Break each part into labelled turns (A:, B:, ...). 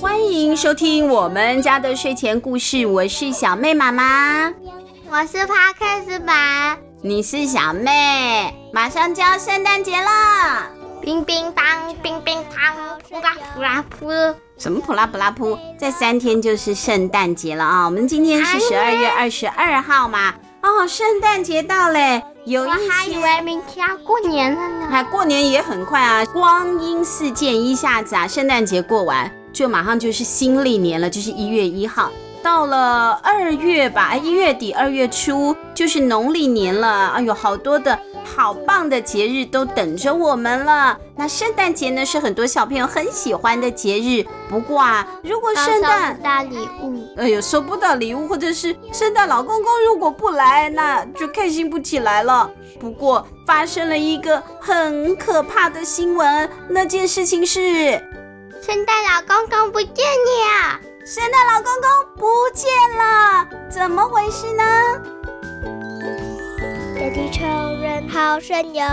A: 欢迎收听我们家的睡前故事，我是小妹妈妈，
B: 我是 Podcast 版，
A: 你是小妹，马上就要圣诞节了，
B: 冰冰当，冰冰当，扑啦扑啦扑。
A: 什么扑啦扑啦扑？再三天就是圣诞节了啊！我们今天是十二月二十二号嘛。哦，圣诞节到嘞，有一些
B: 我还以为明天要过年了呢。
A: 哎过年也很快啊，光阴似箭，一下子啊，圣诞节过完就马上就是新历年了，就是一月一号。到了二月吧，一月底二月初就是农历年了。哎呦，好多的好棒的节日都等着我们了。那圣诞节呢，是很多小朋友很喜欢的节日。不过啊，如果圣
B: 诞大礼物，
A: 哎呦，收不到礼物，或者是圣诞老公公如果不来，那就开心不起来了。不过发生了一个很可怕的新闻，那件事情是
B: 圣诞老公公不见了。
A: 圣诞老公公不见了，怎么回事呢？
C: 有地球人好神勇，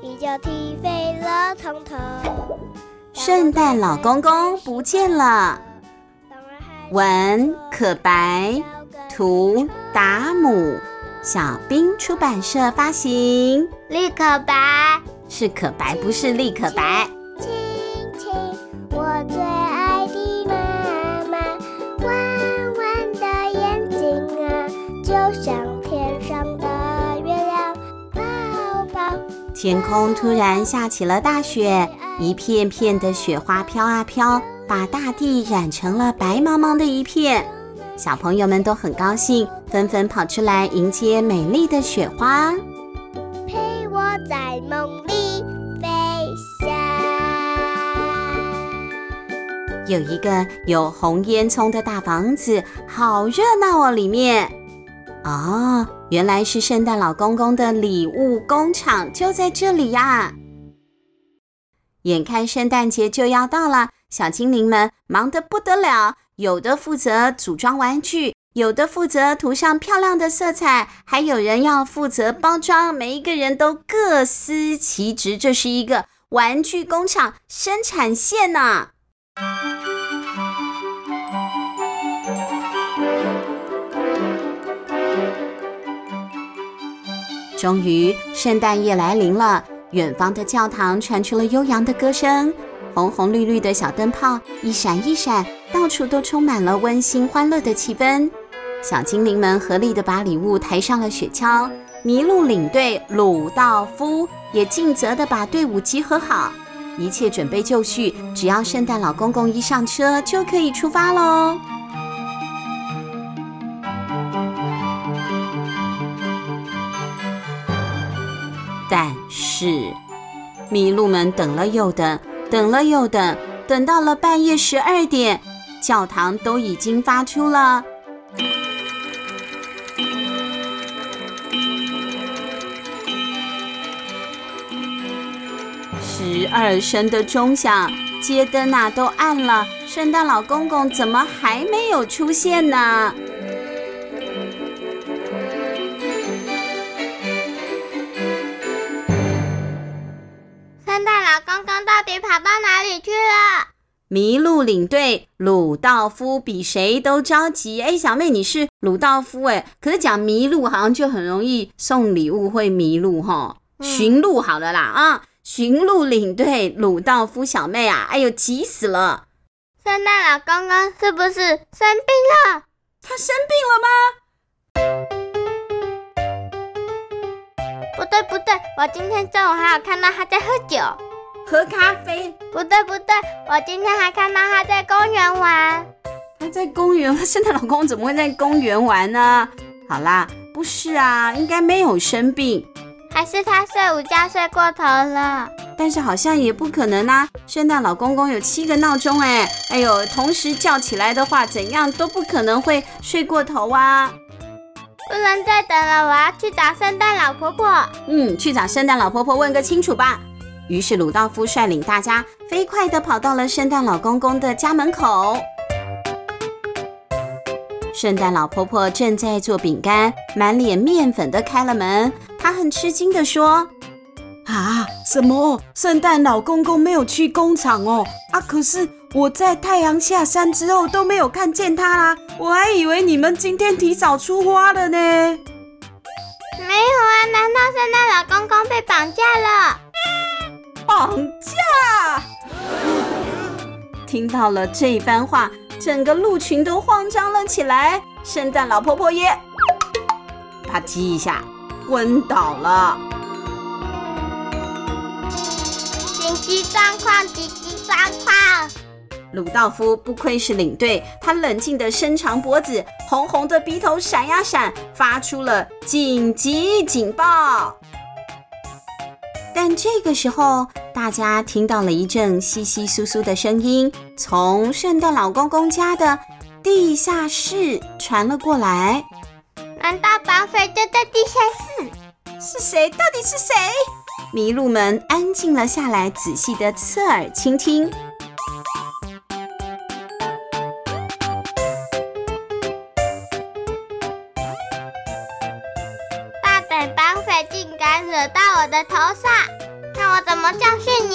C: 一脚踢飞了从头。
A: 圣诞老公公不见了。文可白，图达姆，小兵出版社发行。
B: 立可白
A: 是可白，不是立可白。天空突然下起了大雪，一片片的雪花飘啊飘，把大地染成了白茫茫的一片。小朋友们都很高兴，纷纷跑出来迎接美丽的雪花。
C: 陪我在梦里飞翔。
A: 有一个有红烟囱的大房子，好热闹哦，里面。哦。原来是圣诞老公公的礼物工厂就在这里呀！眼看圣诞节就要到了，小精灵们忙得不得了，有的负责组装玩具，有的负责涂上漂亮的色彩，还有人要负责包装。每一个人都各司其职，这是一个玩具工厂生产线呢。终于，圣诞夜来临了。远方的教堂传出了悠扬的歌声，红红绿绿的小灯泡一闪一闪，到处都充满了温馨欢乐的气氛。小精灵们合力地把礼物抬上了雪橇，麋鹿领队鲁道夫也尽责地把队伍集合好，一切准备就绪，只要圣诞老公公一上车，就可以出发喽。是，麋鹿们等了又等，等了又等，等到了半夜十二点，教堂都已经发出了十二声的钟响，街灯啊都暗了，圣诞老公公怎么还没有出现呢？
B: 去了？
A: 麋鹿领队鲁道夫比谁都着急。哎，小妹，你是鲁道夫哎，可是讲麋鹿好像就很容易送礼物会迷路哈。驯鹿好了啦啊，驯鹿领队鲁道夫小妹啊，哎呦，急死了！
B: 圣诞老公公是不是生病了？
A: 他生病了吗？
B: 不对不对，我今天中午还有看到他在喝酒。
A: 喝咖啡？
B: 不对不对，我今天还看到他在公园玩。
A: 他在公园？圣诞老公公怎么会在公园玩呢？好啦，不是啊，应该没有生病，
B: 还是他睡午觉睡过头了？
A: 但是好像也不可能啊，圣诞老公公有七个闹钟哎，哎呦，同时叫起来的话，怎样都不可能会睡过头啊。
B: 不能再等了，我要去找圣诞老婆婆。
A: 嗯，去找圣诞老婆婆问个清楚吧。于是鲁道夫率领大家飞快地跑到了圣诞老公公的家门口。圣诞老婆婆正在做饼干，满脸面粉的开了门。她很吃惊地说：“
D: 啊，什么？圣诞老公公没有去工厂哦？啊，可是我在太阳下山之后都没有看见他啦，我还以为你们今天提早出发了呢。
B: 没有啊，难道圣诞老公公被绑架了？
D: 绑架！
A: 听到了这番话，整个鹿群都慌张了起来。圣诞老婆婆也啪叽一下昏倒了。
B: 紧急状况！紧急状况！
A: 鲁道夫不愧是领队，他冷静地伸长脖子，红红的鼻头闪呀闪，发出了紧急警报。但这个时候，大家听到了一阵窸窸窣窣的声音，从圣诞老公公家的地下室传了过来。
B: 难道绑匪就在地下室？
A: 是谁？到底是谁？麋鹿们安静了下来，仔细的侧耳
B: 倾听。惹到我的头上，看我怎么教训你！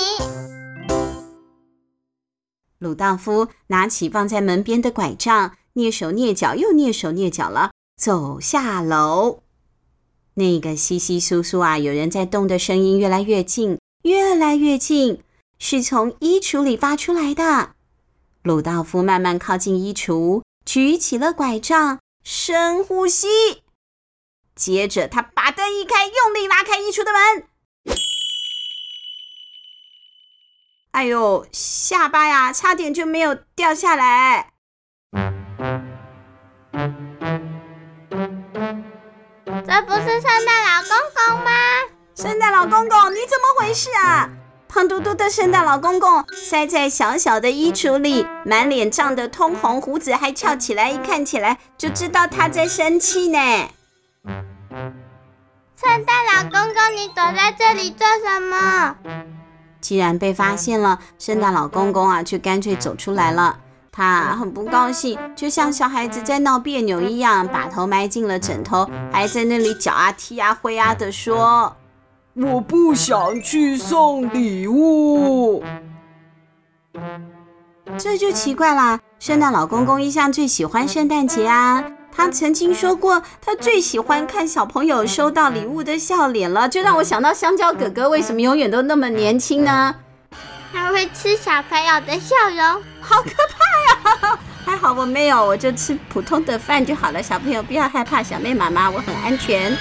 A: 鲁道夫拿起放在门边的拐杖，蹑手蹑脚又蹑手蹑脚了，走下楼。那个窸窸窣窣啊，有人在动的声音越来越近，越来越近，是从衣橱里发出来的。鲁道夫慢慢靠近衣橱，举起了拐杖，深呼吸，接着他把灯一开，用力拉开衣橱的门。哎呦，下巴呀，差点就没有掉下来。
B: 这不是圣诞老公公吗？
A: 圣诞老公公，你怎么回事啊？胖嘟嘟的圣诞老公公塞在小小的衣橱里，满脸胀得通红，胡子还翘起来，一看起来就知道他在生气呢。
B: 圣诞老公公，你躲在这里做什么？
A: 既然被发现了，圣诞老公公啊，却干脆走出来了。他很不高兴，就像小孩子在闹别扭一样，把头埋进了枕头，还在那里脚啊踢啊挥啊的说：“
D: 我不想去送礼物。”
A: 这就奇怪啦，圣诞老公公一向最喜欢圣诞节啊，他曾经说过，他最喜欢看小朋友收到礼物的笑脸了，就让我想到香蕉哥哥为什么永远都那么年轻呢？
B: 他会吃小朋友的笑容，
A: 好可怕呀！还好我没有，我就吃普通的饭就好了。小朋友不要害怕，小妹妈妈我很安全。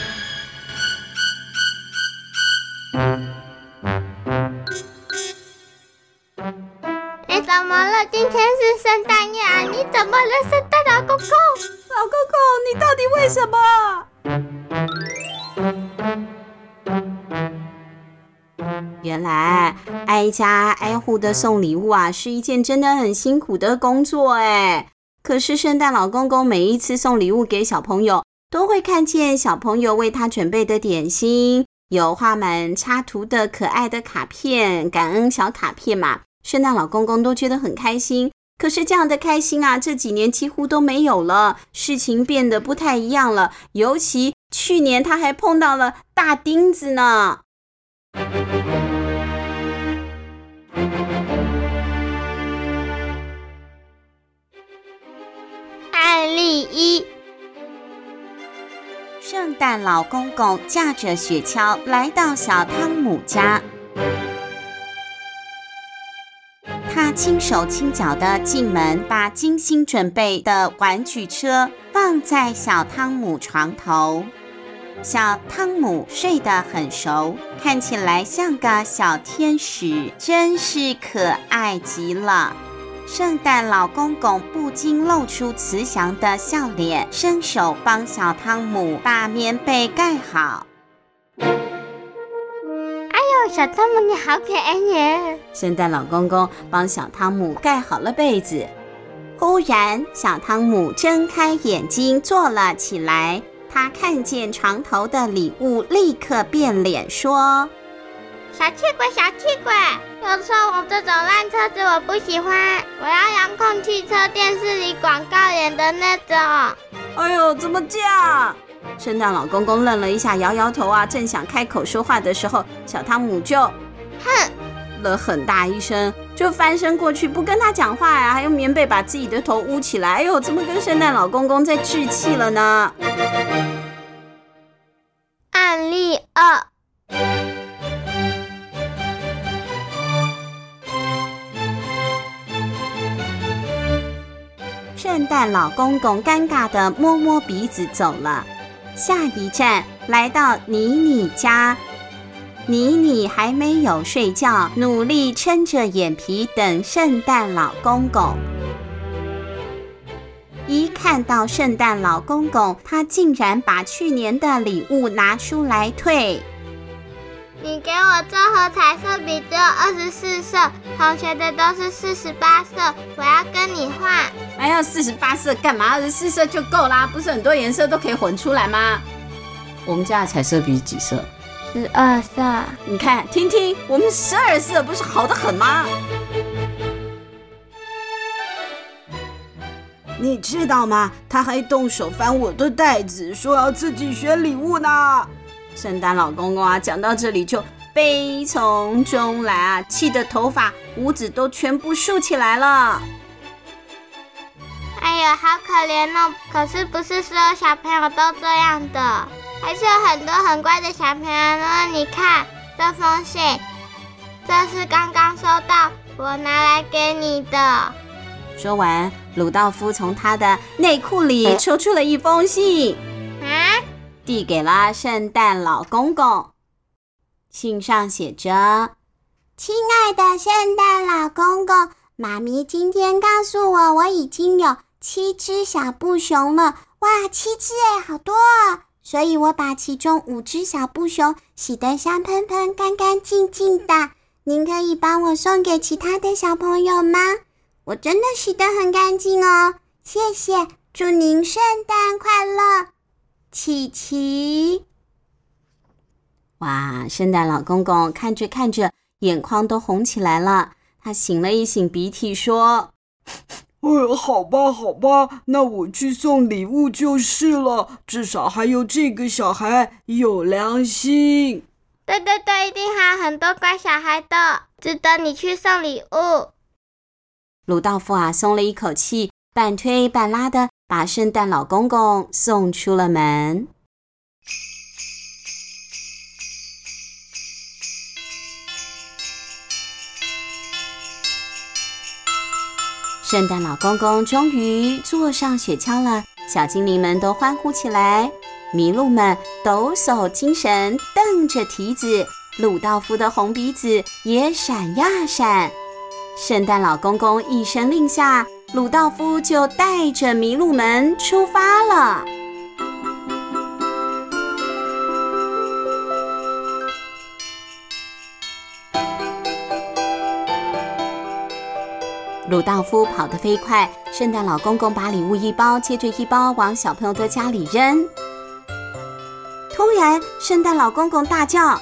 B: 你怎么了？今天是圣诞夜啊！你怎么了，圣诞老公公？
A: 老公公，你到底为什么？原来挨家挨户的送礼物啊，是一件真的很辛苦的工作哎。可是圣诞老公公每一次送礼物给小朋友，都会看见小朋友为他准备的点心，有画满插图的可爱的卡片、感恩小卡片嘛。圣诞老公公都觉得很开心。可是这样的开心啊，这几年几乎都没有了，事情变得不太一样了。尤其去年他还碰到了大钉子呢。
B: 案例一：
A: 圣诞老公公驾着雪橇来到小汤姆家，他轻手轻脚地进门，把精心准备的玩具车放在小汤姆床头。小汤姆睡得很熟，看起来像个小天使，真是可爱极了。圣诞老公公不禁露出慈祥的笑脸，伸手帮小汤姆把棉被盖好。
B: 小汤姆你好可爱耶！
A: 圣诞老公公帮小汤姆盖好了被子，忽然小汤姆睁开眼睛坐了起来。他看见床头的礼物，立刻变脸说：“
B: 小气鬼，小气鬼！又说我这种烂车子我不喜欢，我要遥控汽车，电视里广告演的那种。”
D: 哎呦，怎么这样？
A: 圣诞老公公愣了一下，摇摇头啊，正想开口说话的时候，小汤姆就
B: 哼
A: 了很大一声，就翻身过去不跟他讲话呀、啊，还用棉被把自己的头捂起来。哎呦，怎么跟圣诞老公公在置气了呢？
B: 案例二：
A: 圣诞老公公尴尬的摸摸鼻子走了。下一站来到妮妮家，妮妮还没有睡觉，努力撑着眼皮等圣诞老公公。一看到圣诞老公公，他竟然把去年的礼物拿出来退。
B: 你给我这盒彩色笔只有二十四色，同学的都是四十八色，我要跟你换。
A: 还要四十八色干嘛？二十四色就够啦，不是很多颜色都可以混出来吗？我们家的彩色笔几色？
B: 十二色。
A: 你看，听听，我们十二色不是好的很吗？
D: 你知道吗？他还动手翻我的袋子，说要自己选礼物呢。
A: 圣诞老公公啊，讲到这里就悲从中来啊，气得头发胡子都全部竖起来了。
B: 哎呀，好可怜哦！可是不是所有小朋友都这样的，还是有很多很乖的小朋友呢。你看这封信，这是刚刚收到，我拿来给你的。
A: 说完，鲁道夫从他的内裤里抽出了一封信，
B: 啊，
A: 递给了圣诞老公公。信上写着：“
C: 亲爱的圣诞老公公，妈咪今天告诉我，我已经有。”七只小布熊了，哇，七只哎，好多啊！所以我把其中五只小布熊洗得香喷喷、干干净净的。您可以帮我送给其他的小朋友吗？我真的洗得很干净哦，谢谢！祝您圣诞快乐，琪琪。
A: 哇，圣诞老公公看着看着，眼眶都红起来了。他擤了一擤鼻涕，说。
D: 呃，好吧，好吧，那我去送礼物就是了。至少还有这个小孩有良心。
B: 对对对，一定还有很多乖小孩的，值得你去送礼物。
A: 鲁道夫啊，松了一口气，半推半拉的把圣诞老公公送出了门。圣诞老公公终于坐上雪橇了，小精灵们都欢呼起来，麋鹿们抖擞精神，瞪着蹄子，鲁道夫的红鼻子也闪呀闪。圣诞老公公一声令下，鲁道夫就带着麋鹿们出发了。鲁道夫跑得飞快，圣诞老公公把礼物一包接着一包往小朋友的家里扔。突然，圣诞老公公大叫：“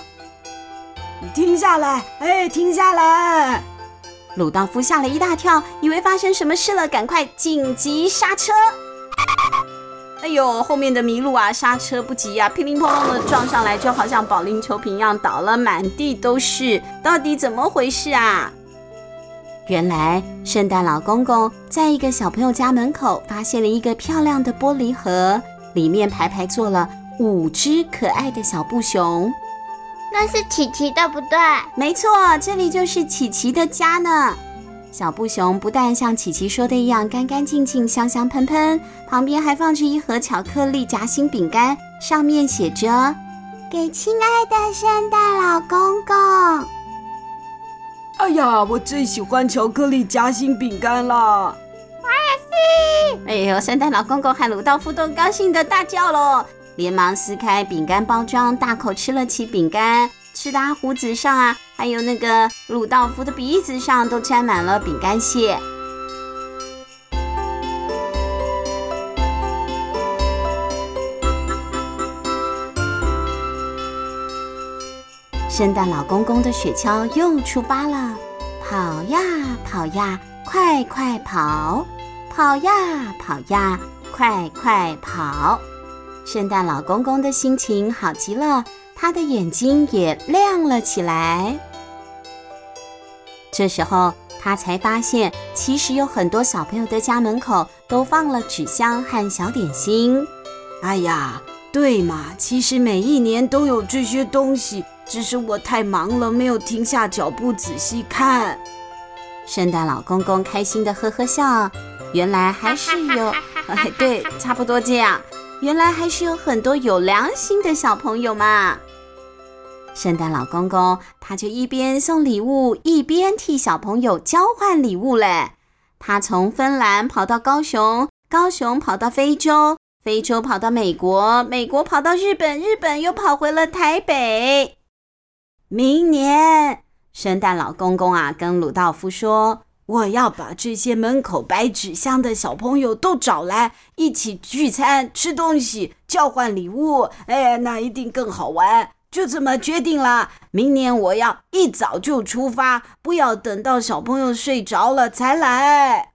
D: 停下来！哎，停下来！”
A: 鲁道夫吓了一大跳，以为发生什么事了，赶快紧急刹车。哎呦，后面的麋鹿啊，刹车不及，啊，乒乒乓乓的撞上来，就好像保龄球瓶一样，倒了满地都是。到底怎么回事啊？原来，圣诞老公公在一个小朋友家门口发现了一个漂亮的玻璃盒，里面排排坐了五只可爱的小布熊。
B: 那是琪琪，对不对？
A: 没错，这里就是琪琪的家呢。小布熊不但像琪琪说的一样干干净净、香香喷喷，旁边还放着一盒巧克力夹心饼干，上面写着“
C: 给亲爱的圣诞老公公”。
D: 哎呀，我最喜欢巧克力夹心饼干了！
B: 我也是。
A: 哎呦，圣诞老公公和鲁道夫都高兴的大叫喽，连忙撕开饼干包装，大口吃了起饼干，吃的胡子上啊，还有那个鲁道夫的鼻子上都沾满了饼干屑。圣诞老公公的雪橇又出发了，跑呀跑呀，快快跑，跑呀跑呀，快快跑。圣诞老公公的心情好极了，他的眼睛也亮了起来。这时候，他才发现，其实有很多小朋友的家门口都放了纸箱和小点心。
D: 哎呀，对嘛，其实每一年都有这些东西，只是我太忙了，没有停下脚步仔细看。
A: 圣诞老公公开心的呵呵笑，原来还是有，哎，对，差不多这样，原来还是有很多有良心的小朋友嘛。圣诞老公公他就一边送礼物，一边替小朋友交换礼物嘞。他从芬兰跑到高雄，高雄跑到非洲，非洲跑到美国，美国跑到日本，日本又跑回了台北。明年，圣诞老公公啊，跟鲁道夫说：“我要把这些门口摆纸箱的小朋友都找来，一起聚餐、吃东西、交换礼物。哎，那一定更好玩。”就这么决定了，明年我要一早就出发，不要等到小朋友睡着了才来。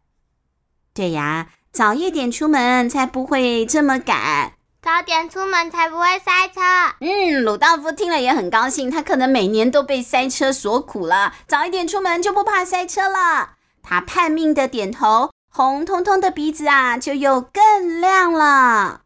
A: 对呀，早一点出门才不会这么赶，
B: 早点出门才不会塞车。
A: 嗯，鲁道夫听了也很高兴，他可能每年都被塞车所苦了，早一点出门就不怕塞车了。他叛命的点头，红彤彤的鼻子啊，就又更亮了。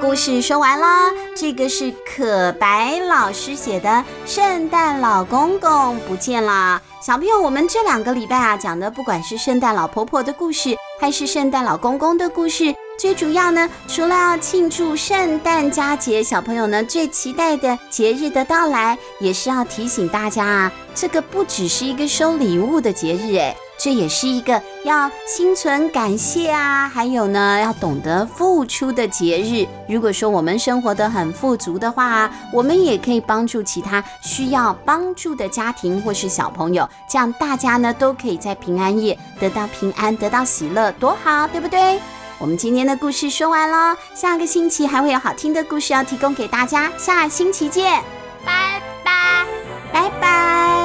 A: 故事说完了，这个是可白老师写的《圣诞老公公不见了》。小朋友，我们这两个礼拜啊，讲的不管是圣诞老婆婆的故事，还是圣诞老公公的故事，最主要呢，除了要庆祝圣诞佳节，小朋友呢最期待的节日的到来，也是要提醒大家啊，这个不只是一个收礼物的节日，诶。这也是一个要心存感谢啊，还有呢，要懂得付出的节日。如果说我们生活得很富足的话，我们也可以帮助其他需要帮助的家庭或是小朋友，这样大家呢都可以在平安夜得到平安，得到喜乐，多好，对不对？我们今天的故事说完喽下个星期还会有好听的故事要提供给大家下星期见。拜拜。拜拜。